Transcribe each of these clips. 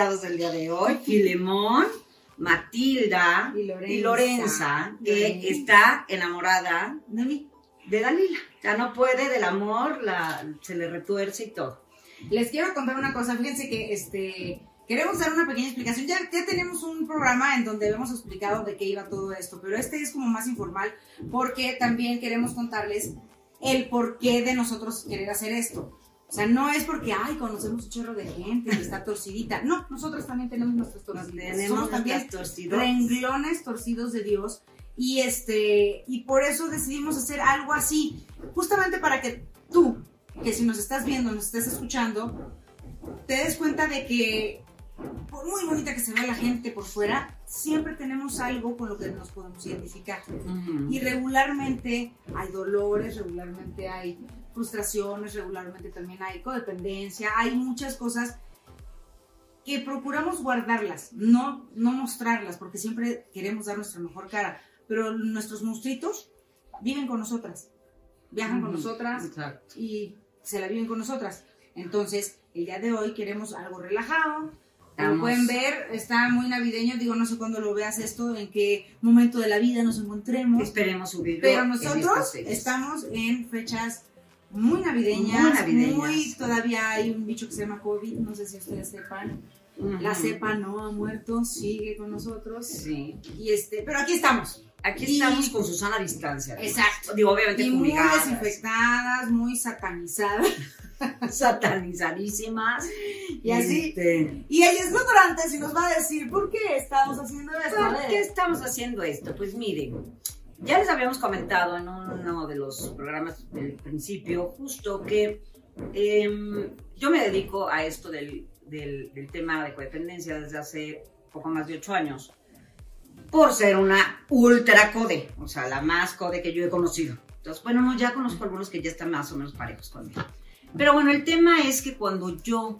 invitados del día de hoy. Filemón, Matilda Y Lorenza. y Lorenza, que está enamorada de mí. de Dalila. Ya no puede del amor, la, se le retuerce y todo. Les quiero contar una cosa, fíjense que este queremos dar una pequeña explicación. Ya, ya tenemos un programa en donde hemos explicado de qué iba todo esto, pero este es como más informal porque también queremos contarles el porqué de nosotros querer hacer esto. O sea, no es porque, ay, conocemos un chorro de gente y está torcidita. No, nosotros también tenemos nuestras torciditas. Tenemos Somos también torcidas. renglones torcidos de Dios y este y por eso decidimos hacer algo así justamente para que tú que si nos estás viendo nos estés escuchando te des cuenta de que por muy bonita que se vea la gente por fuera siempre tenemos algo con lo que nos podemos identificar Ujú. y regularmente hay dolores regularmente hay frustraciones regularmente también hay codependencia hay muchas cosas que procuramos guardarlas, no, no mostrarlas, porque siempre queremos dar nuestra mejor cara. Pero nuestros monstruitos viven con nosotras, viajan con Ujú. nosotras Exacto. y se la viven con nosotras. Entonces, el día de hoy queremos algo relajado. Como pueden ver, está muy navideño. Digo, no sé cuándo lo veas esto, en qué momento de la vida nos encontremos. Esperemos subirlo. Pero en nosotros fechas. estamos en fechas muy navideñas, Muy navideñas. muy- todavía hay un bicho que se llama COVID, no sé si ustedes sepan. La cepa no ha muerto, sigue con nosotros. Sí. Y este, pero aquí estamos. Aquí Y- estamos con Susana a distancia. además. Exacto. Digo, obviamente Y muy desinfectadas, muy satanizadas. satanizadísimas. Y así. Este, Y ella es Ludorantes y nos va a decir por qué estamos haciendo esto. ¿Por qué estamos haciendo esto? Pues miren, ya les habíamos comentado en uno de los programas del principio, justo que em, yo me dedico a esto del, del- del tema de codependencia desde hace poco más de ocho años, por ser una ultra code, o sea, la más code que yo he conocido. Entonces, bueno, no, ya conozco algunos que ya están más o menos parejos conmigo. Pero bueno, el tema es que cuando yo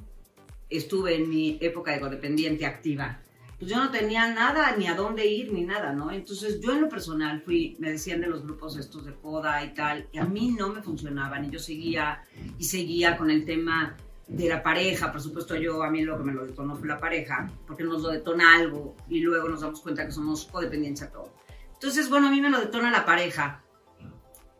estuve en mi época de codependiente activa, pues yo no tenía nada, ni a dónde ir, ni nada, ¿no? Entonces yo en lo personal fui, me decían de los grupos estos de poda y tal, y a mí no me funcionaban, y yo seguía y seguía con el tema de la pareja, por supuesto yo, a mí lo que me lo detonó fue la pareja, porque nos lo detona algo, y luego nos damos cuenta que somos codependientes a todo. Entonces, bueno, a mí me lo detona la pareja,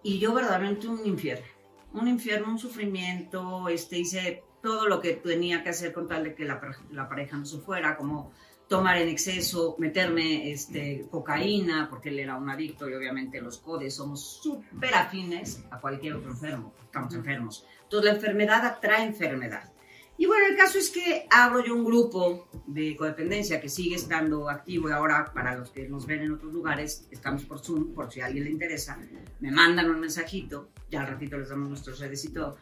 y yo verdaderamente un infierno, un infierno, un sufrimiento, este, hice todo lo que tenía que hacer con tal de que la, la pareja no se fuera, como tomar en exceso, meterme este, cocaína, porque él era un adicto y obviamente los codes somos súper afines a cualquier otro enfermo, estamos enfermos. Entonces la enfermedad atrae enfermedad. Y bueno, el caso es que abro yo un grupo de codependencia que sigue estando activo y ahora para los que nos ven en otros lugares, estamos por Zoom, por si a alguien le interesa, me mandan un mensajito, ya al ratito les damos nuestras redes y todo.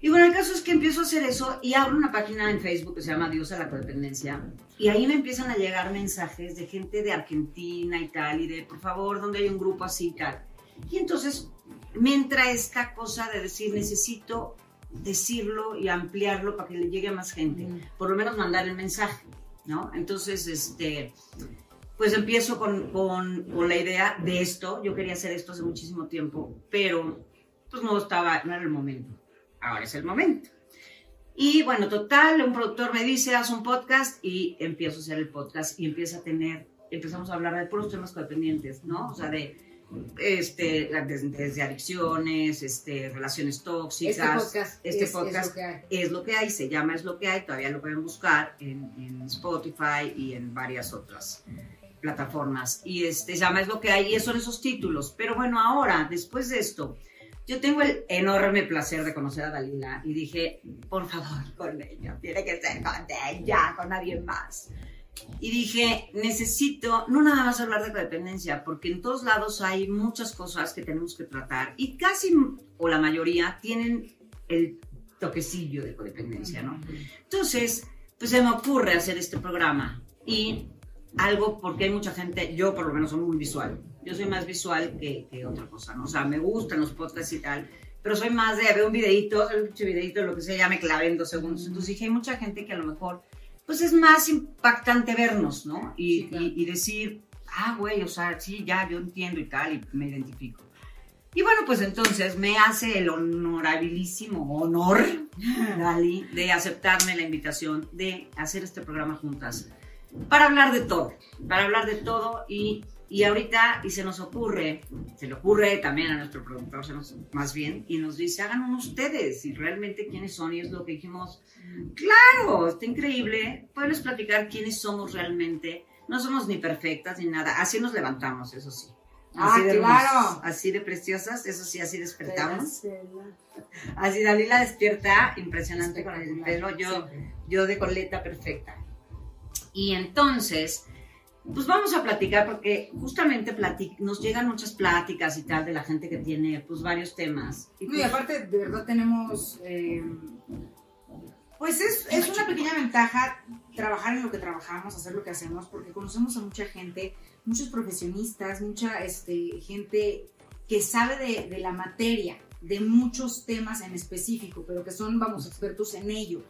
Y bueno, el caso es que empiezo a hacer eso y abro una página en Facebook que se llama Dios a la Codependencia. Y ahí me empiezan a llegar mensajes de gente de Argentina y tal, y de por favor, donde hay un grupo así y tal. Y entonces me entra esta cosa de decir, necesito decirlo y ampliarlo para que le llegue a más gente. Mm. Por lo menos mandar el mensaje, ¿no? Entonces, este, pues empiezo con, con, con la idea de esto. Yo quería hacer esto hace muchísimo tiempo, pero pues no estaba, no era el momento. Ahora es el momento. Y bueno, total, un productor me dice, haz un podcast y empiezo a hacer el podcast y empieza a tener, empezamos a hablar de puros temas codependientes, ¿no? O sea, de, este, desde, adicciones, este, relaciones tóxicas. Este podcast, Este es, podcast es lo que hay. es lo que hay, se llama Es lo que hay, todavía lo pueden buscar en, en Spotify y en varias otras plataformas. Y este, se llama Es lo que hay y son esos títulos. Pero bueno, ahora, después de esto, yo tengo el enorme placer de conocer a Dalila y dije, por favor, con ella, tiene que ser con ella, con nadie más. Y dije, necesito no nada más hablar de codependencia, porque en todos lados hay muchas cosas que tenemos que tratar y casi, o la mayoría, tienen el toquecillo de codependencia, ¿no? Entonces, pues se me ocurre hacer este programa y algo porque hay mucha gente, yo por lo menos soy muy visual, yo soy más visual que, que otra cosa, ¿no? O sea, me gustan los podcasts y tal, pero soy más de ver un videito, un videito, lo que sea, ya me clavé en dos segundos. Entonces dije, hay mucha gente que a lo mejor, pues es más impactante vernos, ¿no? Y, Sí, claro. y, y decir, ah, güey, o sea, sí, ya, yo entiendo y tal, y me identifico. Y bueno, pues entonces me hace el honorabilísimo honor, Dali, de aceptarme la invitación de hacer este programa juntas para hablar de todo, para hablar de todo y, y ahorita, y se nos ocurre, se le ocurre también a nuestro productor, se nos- más bien, y nos dice, hagan uno ustedes, y realmente quiénes son, y es lo que dijimos, claro, está increíble, puedes platicar quiénes somos realmente, no somos ni perfectas ni nada, así nos levantamos, eso sí. Ah, Así de claro. así de preciosas, eso sí, así despertamos. Así Dalila despierta, impresionante con el pelo, yo, yo de coleta perfecta. Y entonces, pues vamos a platicar porque justamente plati- nos llegan muchas pláticas y tal de la gente que tiene pues varios temas. Y No, y pues, aparte, de verdad tenemos. eh, pues es, es una pequeña ventaja trabajar en lo que trabajamos, hacer lo que hacemos, porque conocemos a mucha gente, muchos profesionistas, mucha este, gente que sabe de, de la materia, de muchos temas en específico, pero que son, vamos, expertos en ello.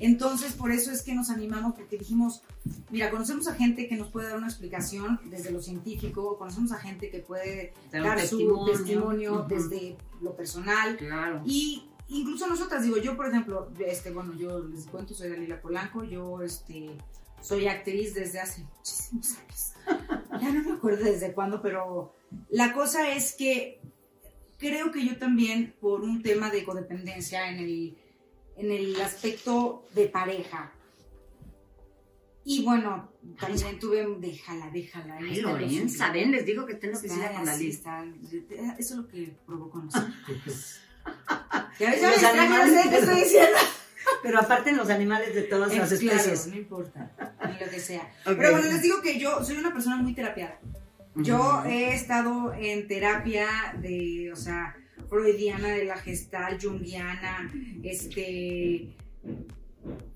Entonces, por eso es que nos animamos, porque dijimos, mira, conocemos a gente que nos puede dar una explicación desde lo científico, conocemos a gente que puede dar dar su testimonio. testimonio desde lo personal. Claro. Y incluso nosotras, digo, yo, por ejemplo, este, bueno, yo les cuento, soy Dalila Polanco, yo este, soy actriz desde hace muchísimos años. Ya no me acuerdo desde cuándo, pero la cosa es que creo que yo también, por un tema de codependencia en el, en el aspecto de pareja, y bueno, también tuve, déjala, déjala. Ay, Lorenza, ven, les digo que Está ir con la lista. está. Eso es lo que provocó. Ya ves, Los ya ves, animales- ya ves, ¿qué estoy diciendo? Pero aparte en los animales de todas las Eh, claro, especies. no importa, ni lo que sea. Ok. Pero bueno, les digo que yo soy una persona muy terapiada. Yo he estado en terapia de, o sea, freudiana, de la gestal, junguiana, este...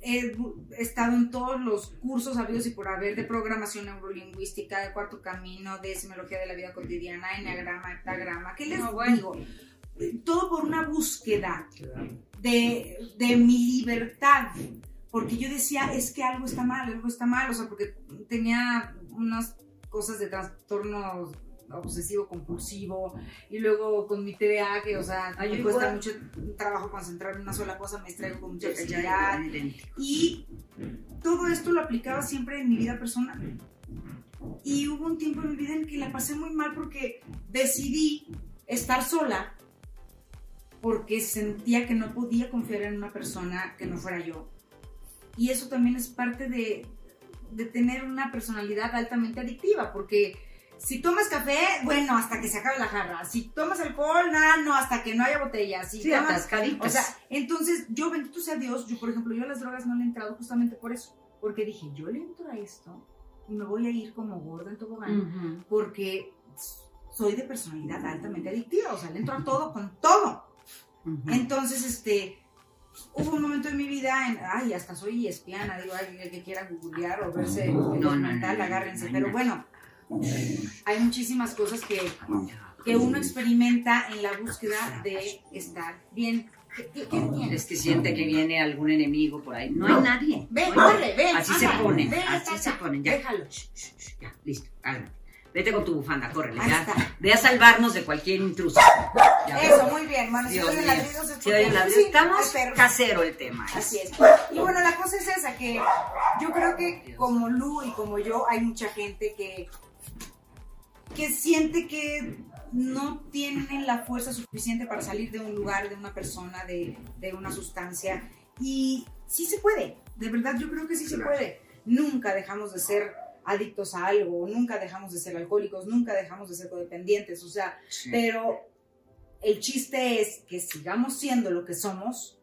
He estado en todos los cursos habidos y por haber de programación neurolingüística, de cuarto camino, de semiología de la vida cotidiana, enneagrama, heptagrama. ¿Qué les No, bueno. digo? Todo por una búsqueda de, de mi libertad. Porque yo decía, es que algo está mal, algo está mal. O sea, porque tenía unas cosas de trastorno obsesivo compulsivo y luego con mi TDA que o sea Ay, me cuesta igual. mucho trabajo concentrarme en una sola cosa me distraigo con mucha idéntico. y todo esto lo aplicaba siempre en mi vida personal. Y hubo un tiempo en mi vida en que la pasé muy mal porque decidí estar sola porque sentía que no podía confiar en una persona que no fuera yo. Y eso también es parte de, de tener una personalidad altamente adictiva, porque si tomas café, bueno, hasta que se acabe la jarra. Si tomas alcohol, nada, no, hasta que no haya botellas. Si Sí, tomas o sea, entonces yo, bendito sea Dios, yo por ejemplo, yo a las drogas no le he entrado justamente por eso. Porque dije, yo le entro a esto y me voy a ir como gorda en tobogán. Porque soy de personalidad altamente adictiva. O sea, le entro a todo con todo. Entonces, este, hubo un momento en mi vida, en, ay, hasta soy espiana, digo, ay, el que quiera googlear o verse no, no, documental, no, agárrense. no, Pero no. bueno, hay muchísimas cosas que, que uno experimenta en la búsqueda de estar bien. ¿Qué, qué- qué? Es que siente que viene algún enemigo por ahí. No hay nadie. Ven, corre, ven. Así anda, se ponen, ven, así se ponen, ya. Déjalo. Ya, listo, cálmate. Vete con tu bufanda, córrele, ya. Ve a salvarnos de cualquier intruso. Ya. Eso, muy bien. Oyen ladridos, Sí, estamos casero el tema. ¿eh? Así es. Y bueno, la cosa es esa, que yo creo que como Lu y como yo, hay mucha gente que, que siente que no tienen la fuerza suficiente para salir de un lugar, de una persona, de, de una sustancia. Y sí se puede, de verdad yo creo que sí se puede. Nunca dejamos de ser adictos a algo, nunca dejamos de ser alcohólicos, nunca dejamos de ser codependientes, o sea, Sí. pero el chiste es que sigamos siendo lo que somos,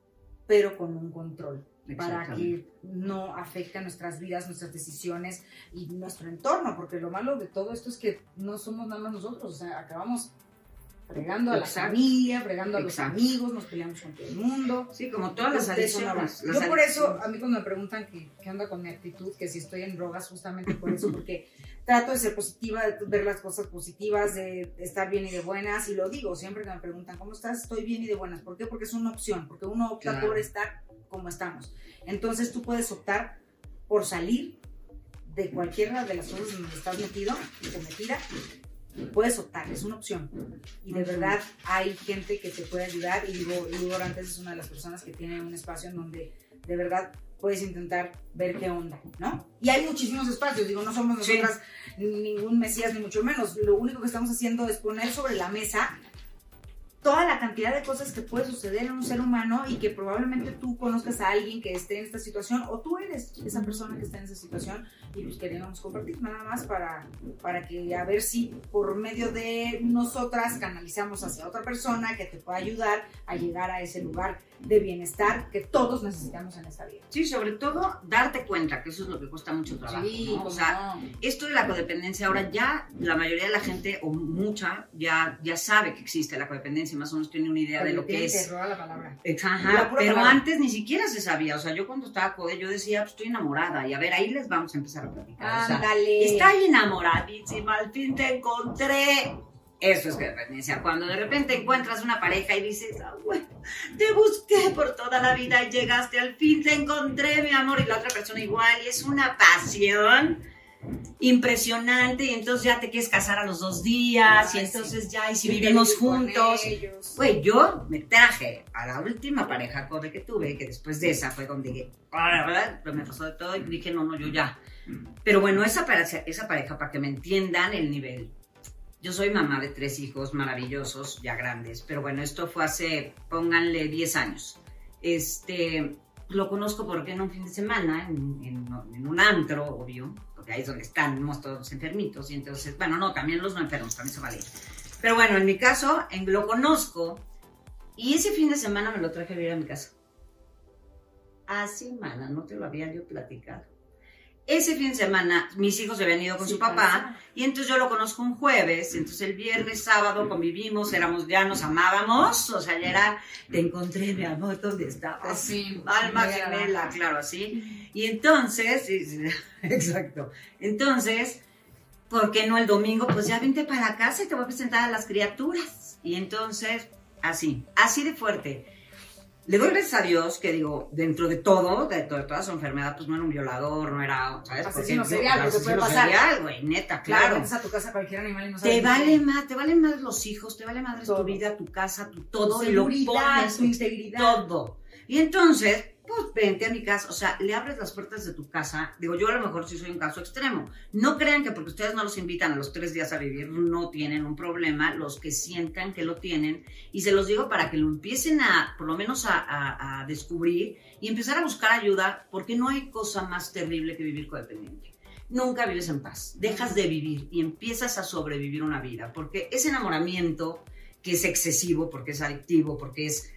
pero con un control, para que no afecte a nuestras vidas, nuestras decisiones y nuestro entorno, porque lo malo de todo esto es que no somos nada más nosotros, o sea, acabamos fregando a la familia, fregando a los amigos, nos peleamos con todo el mundo. Sí, como todas las adicciones. Yo por eso, a mí cuando me preguntan que- qué onda con mi actitud, que si estoy en drogas, justamente por eso, porque trato de ser positiva, de ver las cosas positivas, de estar bien y de buenas, y lo digo siempre que me preguntan, ¿cómo estás? Estoy bien y de buenas. ¿Por qué? Porque es una opción, porque uno opta Claro. por estar como estamos. Entonces tú puedes optar por salir de cualquiera de las cosas en donde estás metido o metida puedes optar, es una opción. Y de verdad hay gente que te puede ayudar y digo, Ludo Dorantes es una de las personas que tiene un espacio en donde de verdad puedes intentar ver qué onda, ¿no? Y hay muchísimos espacios, digo, no somos nosotras ningún mesías ni mucho menos, lo único que estamos haciendo es poner sobre la mesa toda la cantidad de cosas que puede suceder en un ser humano y que probablemente tú conozcas a alguien que esté en esta situación o tú eres esa persona que está en esa situación y pues queríamos compartir nada más para, para que a ver si por medio de nosotras canalizamos hacia otra persona que te pueda ayudar a llegar a ese lugar de bienestar que todos necesitamos en esta vida. Sí, sobre todo darte cuenta que eso es lo que cuesta mucho trabajo. Sí, O sea, esto de la codependencia ahora ya la mayoría de la gente o mucha ya, ya sabe que existe la codependencia, más o menos tiene una idea de lo que es. la palabra. Ajá, pero antes ni siquiera se sabía. O sea, yo cuando estaba code yo decía, pues, estoy enamorada y a ver, ahí les vamos a empezar a platicar. Ándale. está enamoradísima, al fin te encontré. Eso es que Cuando de repente encuentras una pareja y dices, ah, bueno, te busqué por toda la vida y llegaste al fin, te encontré, mi amor, y la otra persona igual, y es una pasión impresionante, y entonces ya te quieres casar a los dos días, y entonces ya, y si vivimos juntos. Pues yo me traje a la última pareja que tuve, que después de esa fue donde dije, ah, pero me pasó de todo, y dije, no, no, yo ya. Pero bueno, esa pareja, esa pareja, para que me entiendan el nivel, yo soy mamá de tres hijos maravillosos, ya grandes, pero bueno, esto fue hace, pónganle 10 años. Este, lo conozco porque en un fin de semana, en, un antro, obvio, porque ahí es donde estamos todos enfermitos, y entonces, bueno, no, también los no enfermos, también se vale. Pero bueno, en mi caso, lo conozco, y ese fin de semana me lo traje a vivir a mi casa. Así, mana, no te lo había yo platicado. Ese fin de semana mis hijos se habían ido con su papá y entonces yo lo conozco un jueves, entonces el viernes, sábado convivimos, éramos ya nos amábamos, o sea, ya era, te encontré, mi amor, ¿dónde estabas? Sí, Alma gemela, claro, así. Y entonces, exacto, entonces, ¿por qué no el domingo? Pues ya vente para casa y te voy a presentar a las criaturas. Y entonces, así, así de fuerte. Le doy gracias a Dios que digo, dentro de todo, de, toda su enfermedad, pues no era un violador, no era, ¿sabes? Asesino serial, porque puede pasar. serial, güey, neta, claro. a tu casa cualquier animal y no sabes Te vale más, te vale más los hijos, te vale más tu vida, tu casa, tu todo, tu lo pones, tu integridad. Todo. Y entonces, pues vente a mi casa, o sea, le abres las puertas de tu casa. Digo, yo a lo mejor sí soy un caso extremo. No crean que porque ustedes no los invitan a los tres días a vivir, no tienen un problema, los que sientan que lo tienen. Y se los digo para que lo empiecen a, por lo menos a, a descubrir y empezar a buscar ayuda, porque no hay cosa más terrible que vivir codependiente. Nunca vives en paz, dejas de vivir y empiezas a sobrevivir una vida, porque ese enamoramiento que es excesivo, porque es adictivo, porque es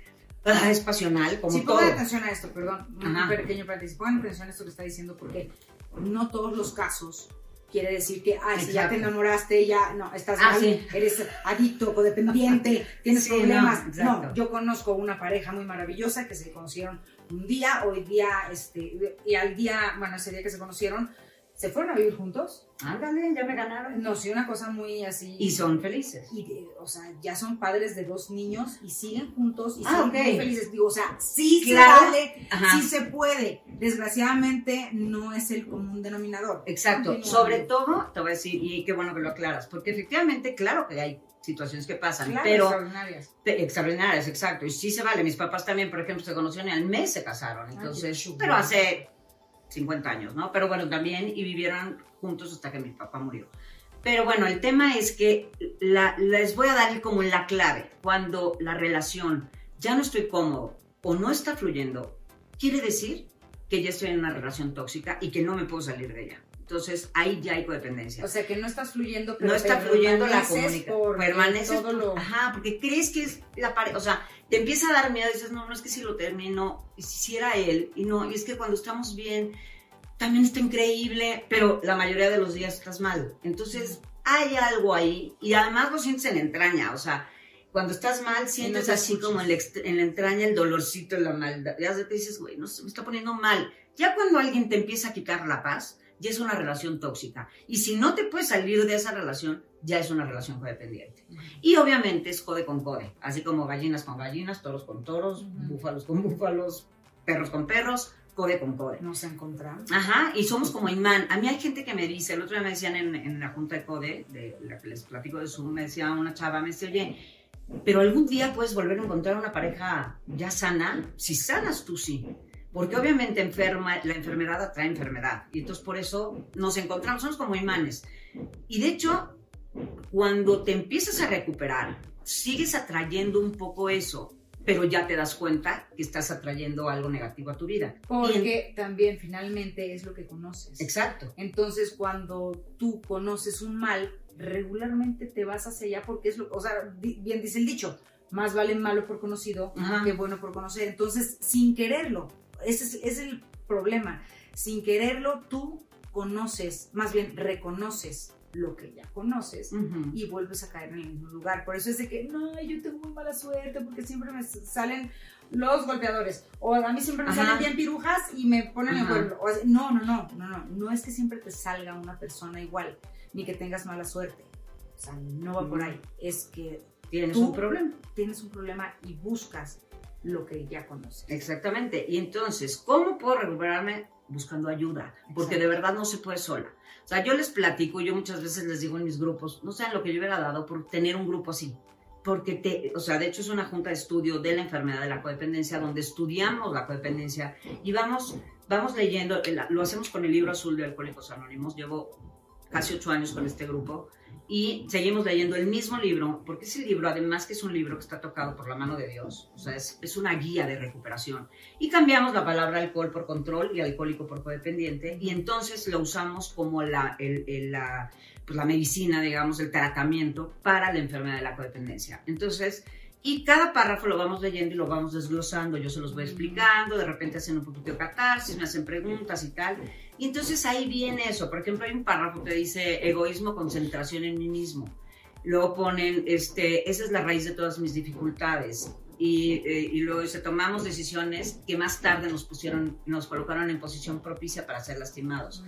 Ah, es pasional, como sí, todo. pongan atención a esto, perdón, un pequeño paréntesis. Pongan atención a esto que está diciendo, porque no todos los casos quiere decir que, ah, si ya te enamoraste, ya, no, estás ah, mal, eres adicto, codependiente, tienes problemas. No, yo conozco una pareja muy maravillosa que se conocieron un día, hoy día, este, y al día, bueno, ese día que se conocieron, se fueron a vivir juntos. Ándale, ya me ganaron. No, sí, una cosa muy así. Y son felices. Y, o sea, ya son padres de dos niños y siguen juntos y ah, son muy felices. Digo, o sea, sí se vale, sí se puede. Desgraciadamente no es el común denominador. Exacto. Sobre todo, te voy a decir, y qué bueno que lo aclaras, porque efectivamente, claro que hay situaciones que pasan, pero extraordinarias. extraordinarias, exacto. Y sí se vale. Mis papás también, por ejemplo, se conocieron y al mes se casaron. Entonces, pero hace 50 años, ¿no? Pero bueno, también y vivieron juntos hasta que mi papá murió. Pero bueno, el tema es que les voy a dar como la clave. Cuando la relación ya no estoy cómodo o no está fluyendo, quiere decir que ya estoy en una relación tóxica y que no me puedo salir de ella. Entonces ahí ya hay codependencia. O sea que no estás fluyendo, pero no está fluyendo la comunicación. Permaneces por, ajá, porque crees que es la pareja, o sea, te empieza a dar miedo y dices, no, no es que si lo termino, y si hiciera él, y no, y es que cuando estamos bien, también está increíble, pero la mayoría de los días estás mal. Entonces hay algo ahí, y además lo sientes en la entraña, o sea, cuando estás mal sientes así como en la, entraña el dolorcito, la maldad, ya te dices, güey, no, me está poniendo mal. Ya cuando alguien te empieza a quitar la paz, ya es una relación tóxica. Y si no te puedes salir de esa relación, ya es una relación codependiente. Y obviamente es code con code, así como gallinas con gallinas, toros con toros, búfalos con búfalos, perros con perros, code con code. Nos encontramos. Ajá, y somos como imán. A mí hay gente que me dice, el otro día me decían en, en la junta de code, de la que les platico de Zoom, me decía una chava, me dice, oye, pero algún día puedes volver a encontrar una pareja ya sana. Si sanas tú sí. Porque obviamente enferma, la enfermedad atrae enfermedad. Y entonces por eso nos encontramos, somos como imanes. Y de hecho, cuando te empiezas a recuperar, sigues atrayendo un poco eso, pero ya te das cuenta que estás atrayendo algo negativo a tu vida. Porque también finalmente es lo que conoces. Exacto. Entonces, cuando tú conoces un mal, regularmente te vas hacia allá porque es lo, o sea, bien dice el dicho, más vale malo por conocido que bueno por conocer. Entonces, sin quererlo, ese es, es, el problema. Sin quererlo, tú conoces, más bien reconoces lo que ya conoces y vuelves a caer en el mismo lugar. Por eso es de que, no, yo tengo muy mala suerte porque siempre me salen los golpeadores. O a mí siempre me salen bien pirujas y me ponen en pueblo. no, no, no, no, no. No es que siempre te salga una persona igual, ni que tengas mala suerte. O sea, no va por ahí. Es que tienes un problema. Tienes un problema y buscas lo que ya conoces. Exactamente. Y entonces, ¿cómo puedo recuperarme? Buscando ayuda, porque de verdad no se puede sola. O sea, yo les platico, yo muchas veces les digo en mis grupos, no saben lo que yo hubiera dado por tener un grupo así. Porque, te, o sea, de hecho es una junta de estudio de la enfermedad de la codependencia, donde estudiamos la codependencia y vamos, vamos leyendo, lo hacemos con el libro azul de Alcohólicos Anónimos, llevo casi ocho años con este grupo, y seguimos leyendo el mismo libro, porque ese libro, además que es un libro que está tocado por la mano de Dios, o sea, es, es una guía de recuperación. Y cambiamos la palabra alcohol por control y alcohólico por codependiente, y entonces lo usamos como la, el, la, pues la medicina, digamos, el tratamiento para la enfermedad de la codependencia. Entonces, y cada párrafo lo vamos leyendo y lo vamos desglosando, yo se los voy explicando, de repente hacen un poquito de catarsis, me hacen preguntas y tal. Y entonces ahí viene eso. Por ejemplo, hay un párrafo que dice egoísmo, concentración en mí mismo. Luego ponen, este, esa es la raíz de todas mis dificultades. Y, eh, y, luego dice, tomamos decisiones que más tarde nos pusieron, nos colocaron en posición propicia para ser lastimados.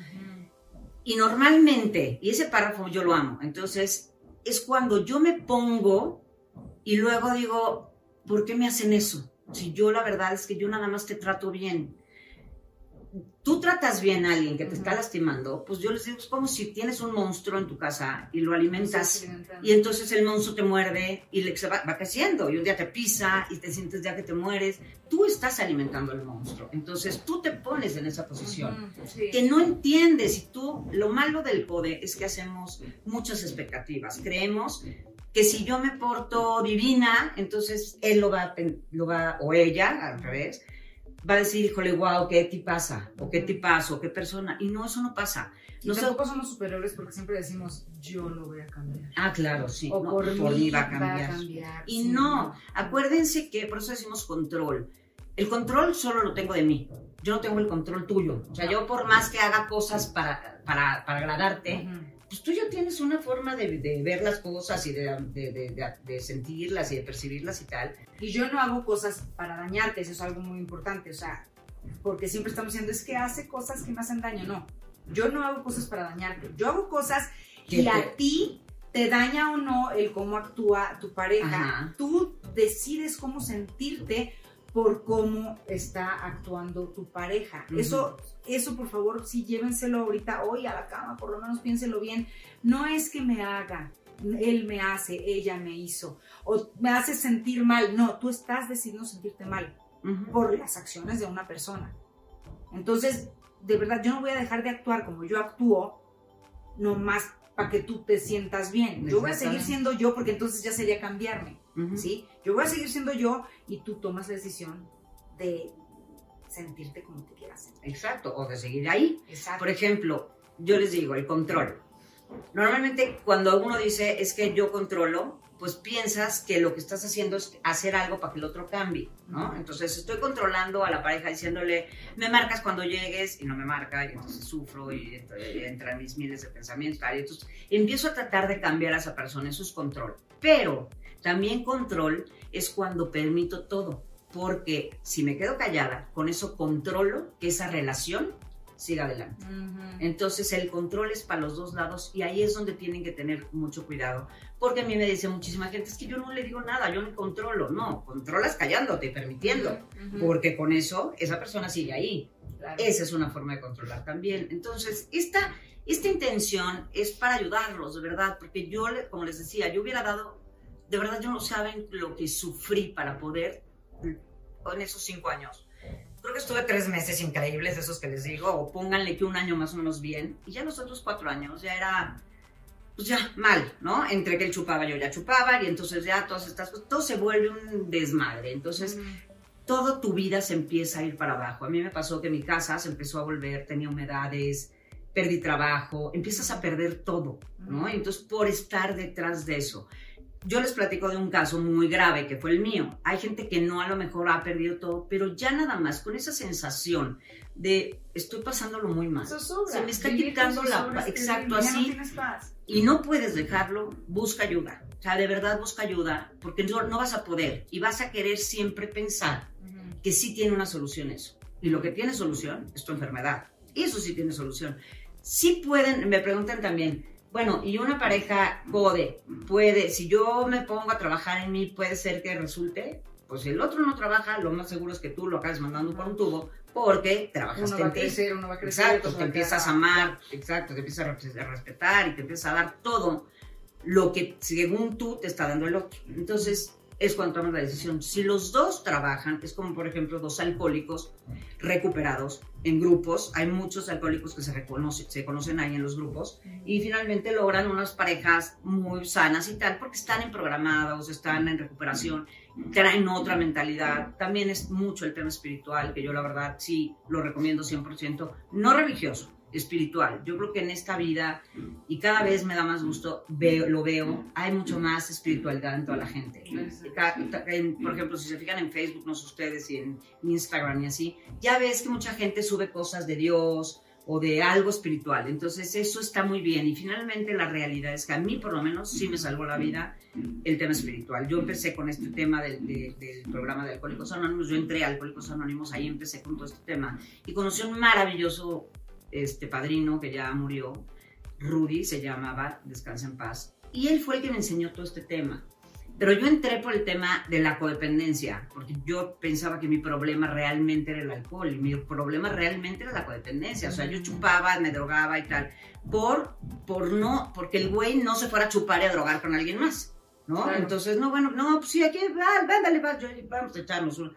Y normalmente, y ese párrafo yo lo amo, entonces es cuando yo me pongo y luego digo, ¿por qué me hacen eso? Si yo la verdad es que yo nada más te trato bien. Tú tratas bien a alguien que te está lastimando, pues yo les digo, es como si tienes un monstruo en tu casa y lo alimentas y entonces el monstruo te muerde y le, va, va, creciendo y un día te pisa y te sientes ya que te mueres. Tú estás alimentando al monstruo, entonces tú te pones en esa posición que no entiendes y tú, lo malo del poder es que hacemos muchas expectativas, creemos que si yo me porto divina, entonces él lo va, lo va o ella, al revés, va a decir, híjole, wow, qué ti pasa, o qué te pasa, o qué persona. Y no, eso no pasa. Y tampoco somos superiores porque siempre decimos, yo lo voy a cambiar. Ah, claro, sí. O por, mí, va a cambiar. y no, acuérdense que por eso decimos control. El control solo lo tengo de mí. Yo no tengo el control tuyo. O sea, yo por más que haga cosas para, para, para agradarte, pues tú ya tienes una forma de, ver las cosas y de, sentirlas y de percibirlas y tal. Y yo no hago cosas para dañarte, eso es algo muy importante, o sea, porque siempre estamos diciendo, es que hace cosas que me hacen daño, no, yo no hago cosas para dañarte, yo hago cosas que a ti te daña o no el cómo actúa tu pareja, tú decides cómo sentirte por cómo está actuando tu pareja. Eso, eso por favor, sí llévenselo ahorita hoy a la cama, por lo menos piénselo bien. No es que me haga, él me hace, ella me hizo, o me hace sentir mal. No, tú estás decidiendo sentirte mal por las acciones de una persona. Entonces, de verdad, yo no voy a dejar de actuar como yo actúo, nomás para que tú te sientas bien. Yo voy a seguir siendo yo porque entonces ya sería cambiarme. ¿Sí? Yo voy a seguir siendo yo y tú tomas la decisión de sentirte como te quieras sentir. Exacto, o de seguir ahí. Por ejemplo, yo les digo, el control. Normalmente cuando uno dice es que yo controlo, pues piensas que lo que estás haciendo es hacer algo para que el otro cambie, ¿no? Entonces estoy controlando a la pareja diciéndole, me marcas cuando llegues y no me marca, y entonces sufro y, entran mis miles de pensamientos, y entonces empiezo a tratar de cambiar a esa persona, eso es control. Pero también control es cuando permito todo, porque si me quedo callada, con eso controlo que esa relación siga adelante. Entonces el control es para los dos lados y ahí es donde tienen que tener mucho cuidado, porque a mí me dice muchísima gente, es que yo no le digo nada, yo no controlo, no, controlas callándote, permitiendo, porque con eso esa persona sigue ahí. Esa es una forma de controlar también. Entonces, esta, esta intención es para ayudarlos, de verdad, porque yo, como les decía, yo hubiera dado, de verdad, yo no saben lo que sufrí para poder, en esos cinco años. Creo que estuve tres meses increíbles, esos que les digo, o pónganle que un año más o menos bien, y ya los otros cuatro años ya era, pues ya mal, ¿no? Entre que él chupaba, yo ya chupaba, y entonces ya todas estas cosas, todo se vuelve un desmadre. Entonces, toda tu vida se empieza a ir para abajo. A mí me pasó que mi casa se empezó a volver, tenía humedades, perdí trabajo, empiezas a perder todo, ¿no? Entonces, por estar detrás de eso. Yo les platico de un caso muy grave que fue el mío. Hay gente que no a lo mejor ha perdido todo, pero ya nada más con esa sensación de estoy pasándolo muy mal. Se me está quitando la exacto así. y no puedes dejarlo, busca ayuda. O sea, de verdad busca ayuda, porque no, no vas a poder y vas a querer siempre pensar que sí tiene una solución eso. Y lo que tiene solución es tu enfermedad. Y eso sí tiene solución. Sí pueden, me preguntan también, bueno, y una pareja code, puede, si yo me pongo a trabajar en mí, puede ser que resulte, pues si el otro no trabaja, lo más seguro es que tú lo acabes mandando por un tubo, porque trabajas uno va a crecer, uno va a crecer, exacto, te empiezas a amar, exacto, te empiezas a respetar y te empiezas a dar todo lo que según tú te está dando el otro. Entonces, es cuando tomas la decisión. Si los dos trabajan, es como por ejemplo dos alcohólicos recuperados en grupos, hay muchos alcohólicos que se, reconocen, se conocen ahí en los grupos y finalmente logran unas parejas muy sanas y tal porque están en programados, están en recuperación, traen otra mentalidad. También es mucho el tema espiritual, que yo la verdad sí lo recomiendo 100%, no religioso, espiritual. Yo creo que en esta vida, y cada vez me da más gusto, veo, lo veo, hay mucho más espiritualidad en toda la gente. por ejemplo, si se fijan en Facebook, no sé ustedes, y en Instagram y así, ya ves que mucha gente sube cosas de Dios o de algo espiritual. Entonces eso está muy bien. Y finalmente la realidad es que a mí por lo menos sí me salvó la vida el tema espiritual. Yo empecé con este tema del, del programa de Alcohólicos Anónimos, yo entré a Alcohólicos Anónimos, ahí empecé con todo este tema y conocí un maravilloso este padrino que ya murió, Rudy se llamaba, descansa en paz, y él fue el que me enseñó todo este tema. Pero yo entré por el tema de la codependencia, porque yo pensaba que mi problema realmente era el alcohol, y mi problema realmente era la codependencia. O sea, yo chupaba, me drogaba y tal, por, por no, porque el güey no se fuera a chupar y a drogar con alguien más, ¿no? Entonces, no, bueno, no, pues sí, aquí, va, vándale, va, vamos a echarnos uno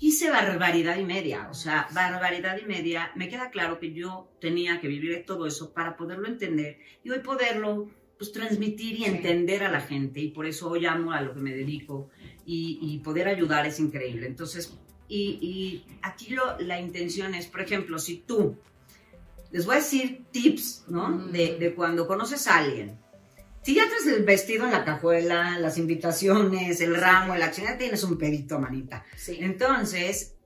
hice barbaridad y media, o sea, barbaridad y media. Me queda claro que yo tenía que vivir todo eso para poderlo entender y hoy poderlo pues transmitir y entender a la gente y por eso hoy amo a lo que me dedico y, poder ayudar es increíble. Entonces, y, aquí lo, la intención es, por ejemplo, si tú, les voy a decir tips, ¿no? De, de cuando conoces a alguien si ya traes el vestido en la cajuela, las invitaciones, el ramo, la chingada, tienes un pedito, manita. Sí. Entonces,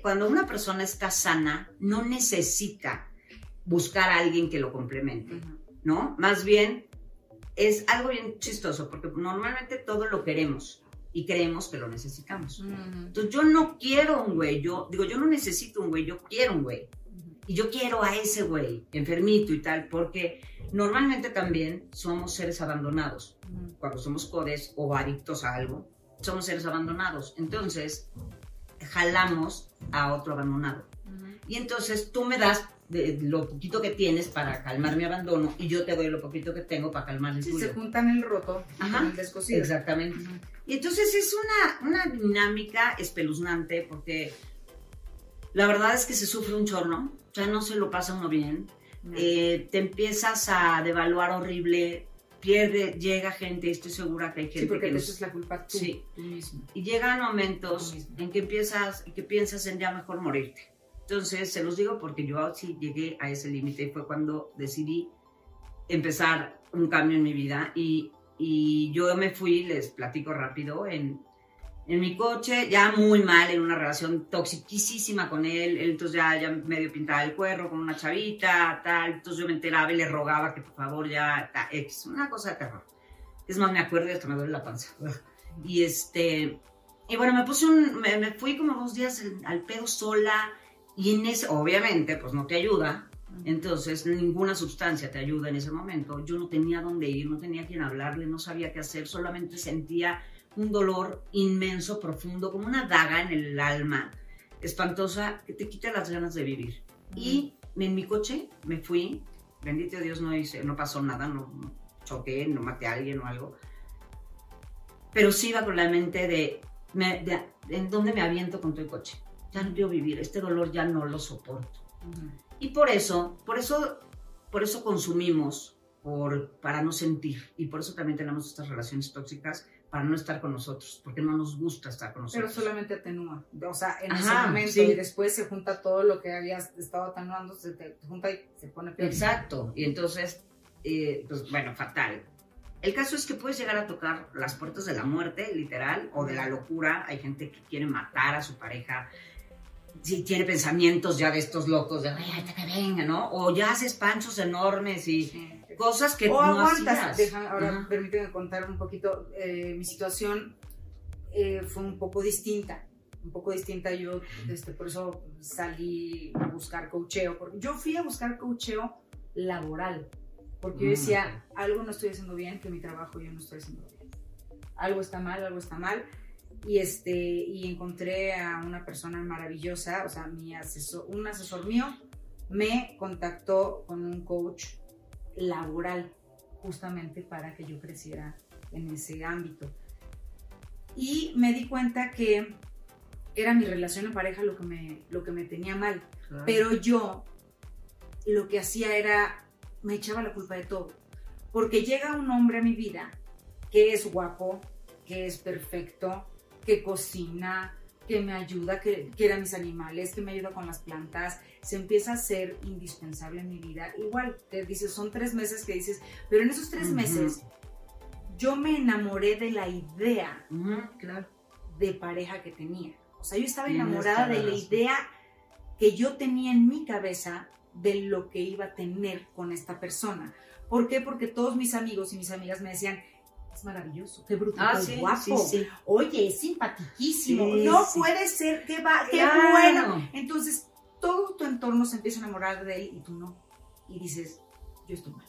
cuando una persona está sana, no necesita buscar a alguien que lo complemente, ¿no? Más bien, es algo bien chistoso, porque normalmente todo lo queremos y creemos que lo necesitamos. Entonces, yo no quiero un güey, yo digo, yo no necesito un güey, yo quiero un güey. Y yo quiero a ese güey, enfermito y tal, porque normalmente también somos seres abandonados. Cuando somos codes o adictos a algo, somos seres abandonados. Entonces, jalamos a otro abandonado. Y entonces tú me das lo poquito que tienes para calmar mi abandono y yo te doy lo poquito que tengo para calmar el sí, se juntan el roto Ajá, el descosido. Exactamente. Y entonces es una, una dinámica espeluznante porque la verdad es que se sufre un chorno, o sea, no se lo pasa uno bien. Eh, te empiezas a devaluar horrible, pierde, llega gente, estoy segura que hay gente sí, porque que eso es la culpa tú, sí. mismo. Y llegan momentos en que empiezas, que piensas en ya mejor morirte. Entonces, se los digo porque yo sí llegué a ese límite y fue cuando decidí empezar un cambio en mi vida y, y yo me fui, les platico rápido, en en mi coche, ya muy mal, en una relación toxiquísima con él, entonces ya, ya medio pintaba el cuerno con una chavita, tal, entonces yo me enteraba y le rogaba que por favor ya, ta, X, una cosa de terror. Es más, me acuerdo y hasta me duele la panza. Y este, y bueno, me puse un, me, fui como dos días al pedo sola y en ese, obviamente, pues no te ayuda, entonces ninguna sustancia te ayuda en ese momento. Yo no tenía dónde ir, no tenía quien hablarle, no sabía qué hacer, solamente sentía un dolor inmenso, profundo, como una daga en el alma. espantosa que te quita las ganas de vivir. Y en mi coche me fui, bendito Dios no hice, no pasó nada, no, no choqué, no maté a alguien o algo. Pero sí iba con la mente de, me- de- en dónde me aviento con tu coche. Ya no quiero vivir, este dolor ya no lo soporto. Y por eso, por eso, por eso consumimos, por, para no sentir. Y por eso también tenemos estas relaciones tóxicas, para no estar con nosotros, porque no nos gusta estar con Pero nosotros. solamente atenúa. O sea, en ese momento sí. y después se junta todo lo que habías estado atenuando, se te junta y se pone peor. Exacto. Y entonces, eh, pues bueno, fatal. El caso es que puedes llegar a tocar las puertas de la muerte, literal, o de la locura. Hay gente que quiere matar a su pareja. Si tiene pensamientos ya de estos locos, de, ay, ahorita que venga, ¿no? O ya haces panchos enormes y Sí. Cosas que o no aguantas. hacías. Déjame- ahora Ajá. permíteme contar un poquito. eh, mi situación eh, fue un poco distinta. Un poco distinta. Yo, este, por eso salí a buscar. Porque yo fui a buscar coacheo laboral. Porque yo Mm. decía, algo no estoy haciendo bien, que mi trabajo yo no estoy haciendo bien. Algo está mal, algo está mal. Y, este, y encontré a una persona maravillosa, o sea, mi asesor, un asesor mío me contactó con un coach laboral justamente para que yo creciera en ese ámbito. Y me di cuenta que era mi relación en pareja lo que me, lo que me tenía mal. Claro. Pero yo lo que hacía era, me echaba la culpa de todo. Porque llega un hombre a mi vida que es guapo, que es perfecto, que cocina, que me ayuda, que quiere a mis animales, que me ayuda con las plantas, se empieza a ser indispensable en mi vida. Igual, te dices, son tres meses que dices, pero en esos tres meses yo me enamoré de la idea claro. de pareja que tenía. O sea, yo estaba enamorada de la idea que yo tenía en mi cabeza de lo que iba a tener con esta persona. ¿Por qué? Porque todos mis amigos y mis amigas me decían, es maravilloso, qué bruto, Ah, qué sí, guapo. sí, sí. Oye, es simpatiquísimo. Sí, no puede ser, qué, va, qué Claro. bueno. Entonces, todo tu entorno se empieza a enamorar de él y tú no. Y dices, yo estoy mal.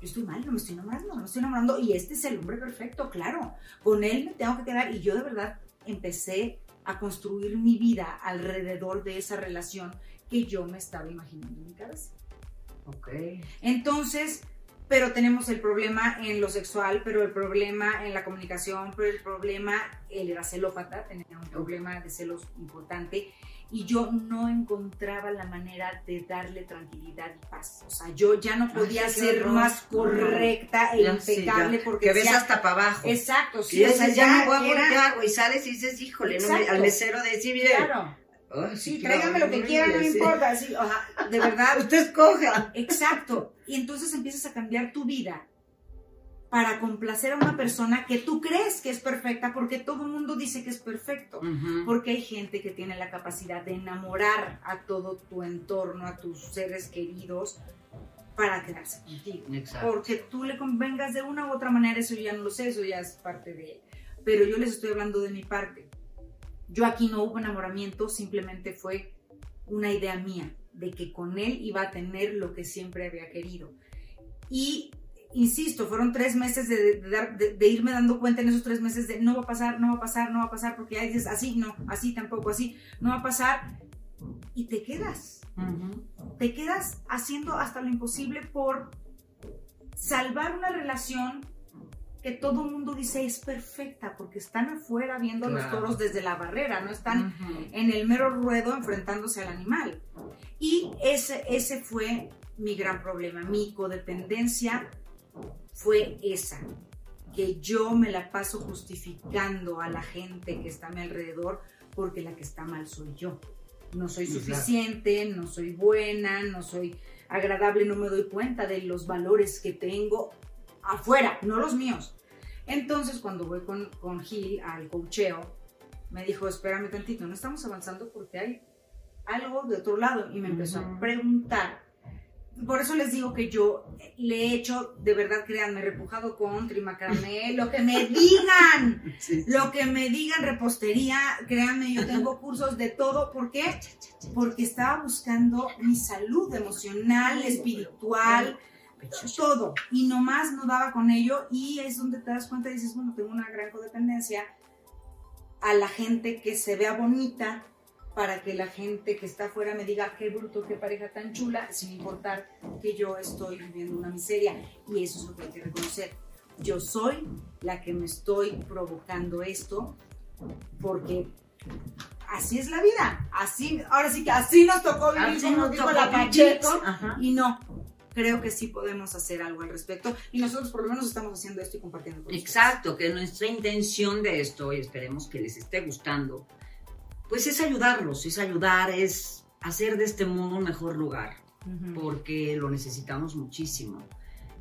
Yo estoy mal, no me estoy enamorando, no me estoy enamorando. Y este es el hombre perfecto, claro. Con él me tengo que quedar. Y yo de verdad empecé a construir mi vida alrededor de esa relación que yo me estaba imaginando en mi cabeza. Ok. Entonces, pero tenemos el problema en lo sexual, pero el problema en la comunicación, pero el problema, él era celópata, tenía un problema de celos importante y yo no encontraba la manera de darle tranquilidad y paz. O sea, yo ya no podía Ay, ser horror. más correcta e sí, impecable porque que ves hasta para abajo. Exacto, Y sí, o sea, dices, ya me voy a voltear, güey, sales y dices, híjole, no me- Exacto. al mesero de sí, mire. Claro, Ay, sí, tráigame lo que horrible, quiera, no me importa, sí, o sea, de verdad, Usted escoja. Exacto. Y entonces empiezas a cambiar tu vida para complacer a una persona que tú crees que es perfecta porque todo el mundo dice que es perfecto. Porque hay gente que tiene la capacidad de enamorar a todo tu entorno, a tus seres queridos, para quedarse contigo. Exacto. Porque tú le convengas de una u otra manera, eso ya no lo sé, eso ya es parte de él. Pero yo les estoy hablando de mi parte. Yo aquí no hubo enamoramiento, simplemente fue una idea mía de que con él iba a tener lo que siempre había querido. Y, insisto, fueron tres meses de, de de- de irme dando cuenta en esos tres meses de no va a pasar, no va a pasar, no va a pasar, porque ya dices así, no, así tampoco, así, no va a pasar. Y te quedas te quedas haciendo hasta lo imposible por salvar una relación que todo el mundo dice es perfecta, porque están afuera viendo los toros desde la barrera, no están en el mero ruedo enfrentándose al animal. Y ese, ese fue mi gran problema, mi codependencia fue esa, que yo me la paso justificando a la gente que está a mi alrededor porque la que está mal soy yo. No soy suficiente, no soy buena, no soy agradable, no me doy cuenta de los valores que tengo afuera, no los míos. Entonces, cuando voy con, con Gil al cocheo, me dijo, espérame tantito, no estamos avanzando porque hay algo de otro lado. Y me empezó a preguntar. Por eso les digo que yo le he hecho, de verdad, créanme, repujado con trimacramé, lo que me digan, Sí, sí. lo que me digan, repostería, créanme, yo tengo cursos de todo. ¿Por qué? Porque estaba buscando mi salud emocional, espiritual, todo. Y nomás no daba con ello. Y es donde te das cuenta y dices, bueno, tengo una gran codependencia a la gente que se vea bonita, para que la gente que está afuera me diga qué bruto, qué pareja tan chula, sin importar que yo estoy viviendo una miseria. Y eso es lo que hay que reconocer. Yo soy la que me estoy provocando esto porque así es la vida. Así, ahora sí que así nos tocó vivir, Así nos dijo tocó la. Pacheco. Y no, creo que sí podemos hacer algo al respecto. Y nosotros por lo menos estamos haciendo esto y compartiendo con ustedes. Exacto, que nuestra intención de esto, y esperemos que les esté gustando, pues es ayudarlos, es ayudar, es hacer de este mundo un mejor lugar, Ujú. porque lo necesitamos muchísimo.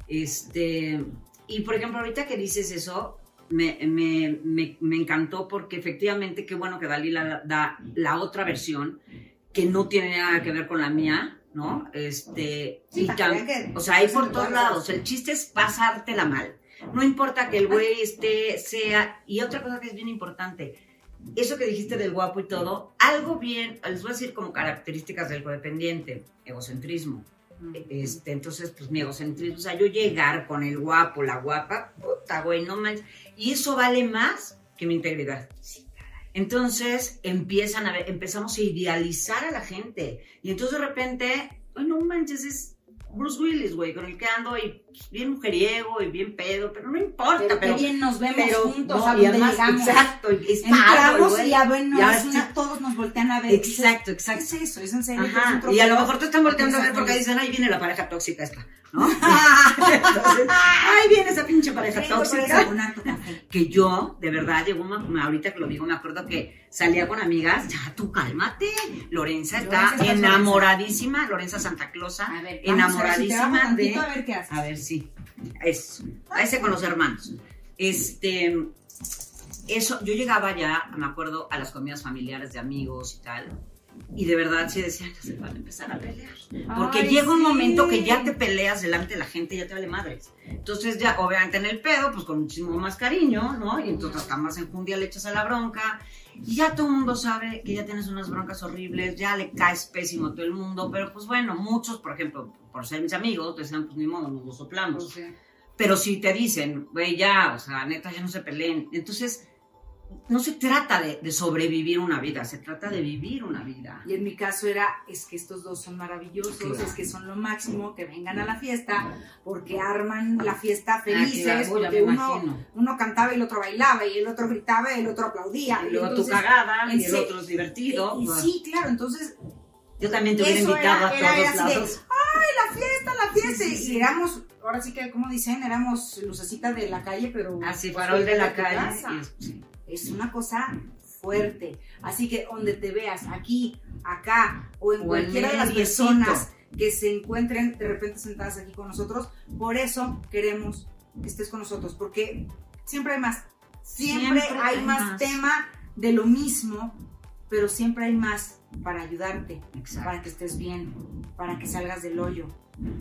Este, y por ejemplo, ahorita que dices eso, me, me- me- me encantó porque efectivamente qué bueno que Dalila da la otra versión que no tiene nada que ver con la mía, ¿no? Este, Sí, y que o sea, hay por todos lados. El chiste es pasártela mal. No importa que el güey esté, sea. Y otra cosa que es bien importante, eso que dijiste del guapo y todo, algo bien, les voy a decir como características del codependiente, egocentrismo. Este, entonces, pues mi egocentrismo, o sea, yo llegar con el guapo, la guapa, puta, güey, no manches. Y eso vale más que mi integridad. Entonces empiezan a ver, empezamos a idealizar a la gente. Y entonces de repente, ay, no manches, es Bruce Willis, güey, con el que ando y pues, bien mujeriego y bien pedo, pero no importa. Pero, Pero, qué bien nos vemos pero, juntos no, a y donde además, llegamos. Exacto, es Entramos y ya bueno, Y ahora es una- todos nos voltean a ver. Exacto, ¿Qué exacto. es eso? ¿Es en serio? es y a lo mejor te están volteando a ver porque dicen, ahí viene la pareja tóxica esta, ¿no? Entonces, ahí viene esa pinche pareja tóxica. que yo, de verdad, llegó una, ahorita que lo digo, me acuerdo que salía con amigas, ya tú cálmate, Lorenza está Lorenza enamoradísima, Lorenza Santa Clausa, A ver, vamos a ver si enamoradísima de... a ver qué haces. A ver, sí, eso, a ese con los hermanos. Este, eso, yo llegaba ya, me acuerdo, a las comidas familiares de amigos y tal, y de verdad sí decían, ya se van a empezar a pelear. Porque Ay, llega un sí. momento que ya te peleas delante de la gente ya te vale madres. Entonces ya, obviamente en el pedo, pues con muchísimo más cariño, ¿no? Y entonces hasta más enjundia le echas a la bronca. Y ya todo el mundo sabe que ya tienes unas broncas horribles, ya le caes pésimo a todo el mundo. Pero pues bueno, muchos, por ejemplo, por ser mis amigos, decían, pues ni modo, nos lo soplamos. Pues, sí. Pero si te dicen, güey, ya, o sea, neta, ya no se peleen. Entonces, no se trata de, de sobrevivir una vida, se trata de vivir una vida. Y en mi caso era, es que estos dos son maravillosos, Claro. es que son lo máximo, que vengan a la fiesta, porque arman la fiesta felices, Ah, claro, ya porque uno, uno cantaba y el otro bailaba, y el otro gritaba y el otro aplaudía. Y luego entonces- tu cagada, y el otro es divertido. Y, y pues, sí, claro, entonces, Yo también te hubiera invitado era- a era todos de, lados. ¡Ay, la fiesta, la fiesta! Sí, sí, sí. Y éramos, ahora sí que, como dicen, éramos lucecita de la calle, pero... Así, pues, farol de la calle. es- una cosa fuerte. Así que donde te veas, aquí, acá, o en O cualquiera de las personas que se encuentren de repente sentadas aquí con nosotros, por eso queremos que estés con nosotros, porque siempre hay más. Siempre, Siempre hay, más. tema de lo mismo, pero siempre hay más para ayudarte, Exacto. para que estés bien, para que salgas del hoyo.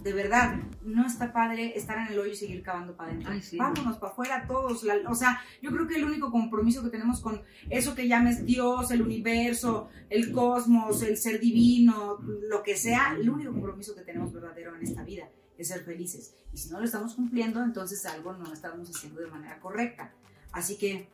De verdad, no está padre estar en el hoyo y seguir cavando para adentro. Sí. Vámonos para afuera todos. la- o sea, yo creo que el único compromiso que tenemos con eso que llames Dios, el universo, el cosmos, el ser divino, lo que sea, el único compromiso que tenemos verdadero en esta vida es ser felices. Y si no lo estamos cumpliendo, entonces algo no lo estamos haciendo de manera correcta. Así que,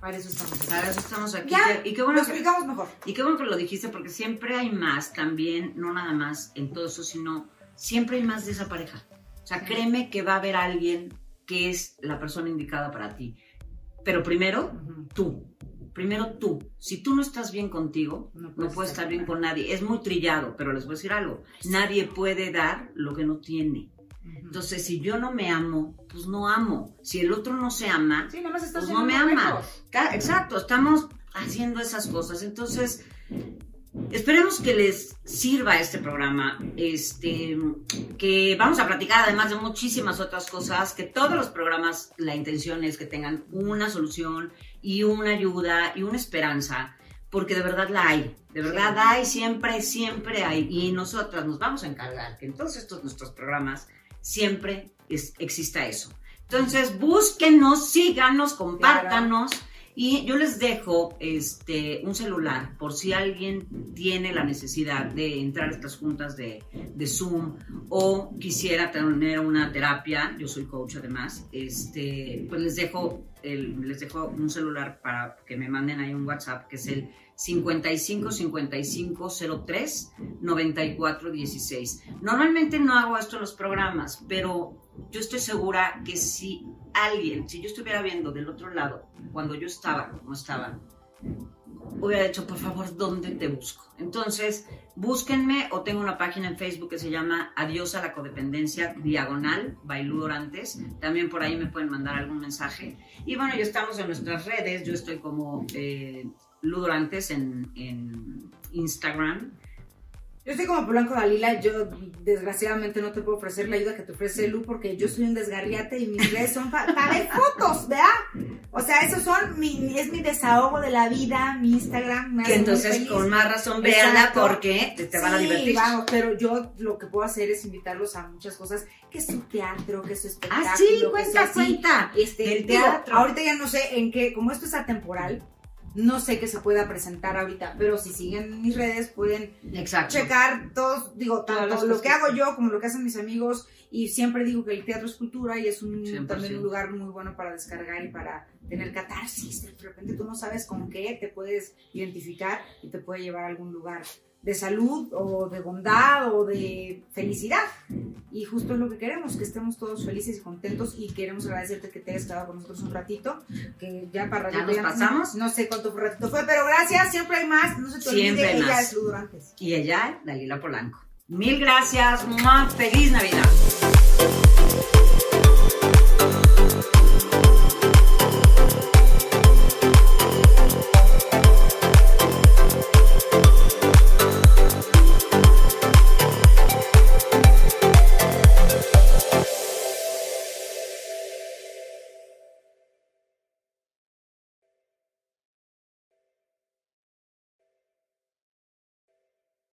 para eso estamos aquí. Para eso estamos aquí. Ya, y qué Lo bueno que, explicamos mejor. y qué bueno que lo dijiste, porque siempre hay más también, no nada más en todo eso, sino siempre hay más de esa pareja. O sea, créeme que va a haber alguien que es la persona indicada para ti. Pero primero, tú. Primero tú. Si tú no estás bien contigo, No no puedes estar bien con nadie. Es muy trillado, pero les voy a decir algo. Nadie puede dar lo que no tiene. Entonces, si yo no me amo, pues no amo. Si el otro no se ama, sí, pues no me ama. Exacto, estamos haciendo esas cosas. Entonces, esperemos que les sirva este programa. Este, que vamos a platicar además de muchísimas otras cosas, que todos los programas, la intención es que tengan una solución y una ayuda y una esperanza. Porque de verdad la hay, de verdad Sí. hay, siempre, siempre hay. Y nosotras nos vamos a encargar que en todos estos nuestros programas siempre es- exista eso. Entonces, búsquenos, síganos, compártanos Y yo les dejo este, un celular por si alguien tiene la necesidad de entrar a estas juntas de, de Zoom o quisiera tener una terapia, yo soy coach además, este, pues les dejo, el, les dejo un celular para que me manden ahí un WhatsApp que es el 55 55 03 94 16. Normalmente no hago esto en los programas, pero yo estoy segura que si alguien, si yo estuviera viendo del otro lado, cuando yo estaba, como estaba, hubiera dicho, por favor, ¿dónde te busco? Entonces, búsquenme o tengo una página en Facebook que se llama Adiós a la codependencia diagonal, Bailudorantes. También por ahí me pueden mandar algún mensaje. Y bueno, ya estamos en nuestras redes. Yo estoy como eh, Ludorantes en, en Instagram. Yo estoy como Polanco Dalila, yo desgraciadamente no te puedo ofrecer la ayuda que te ofrece Lu porque yo soy un desgarriate y mis redes son para ver fotos, ¿verdad? O sea, esos son mi, es mi desahogo de la vida, mi Instagram. Me que entonces con más razón véanla porque te, van a divertir. Vamos, pero yo lo que puedo hacer es invitarlos a muchas cosas, que es su teatro, que es su espectáculo. Ah, sí, cuenta, cuenta. Este, el teatro. ahorita ya no sé en qué, como esto es atemporal, no sé qué se pueda presentar ahorita, pero si siguen mis redes pueden checar todos, digo, tanto lo que hago yo como lo que hacen mis amigos y siempre digo que el teatro es cultura y es un, también un lugar muy bueno para descargar y para tener catarsis. De repente tú no sabes con qué te puedes identificar y te puede llevar a algún lugar de salud o de bondad o de felicidad. Y justo es lo que queremos, que estemos todos felices y contentos y queremos agradecerte que te hayas quedado con nosotros un ratito, que ya para ¿Ya nos pasamos. No, sé cuánto ratito fue, pero gracias, siempre hay más, no se te olvide, ella es Y ella, Dalila Polanco. Mil gracias, más feliz Navidad.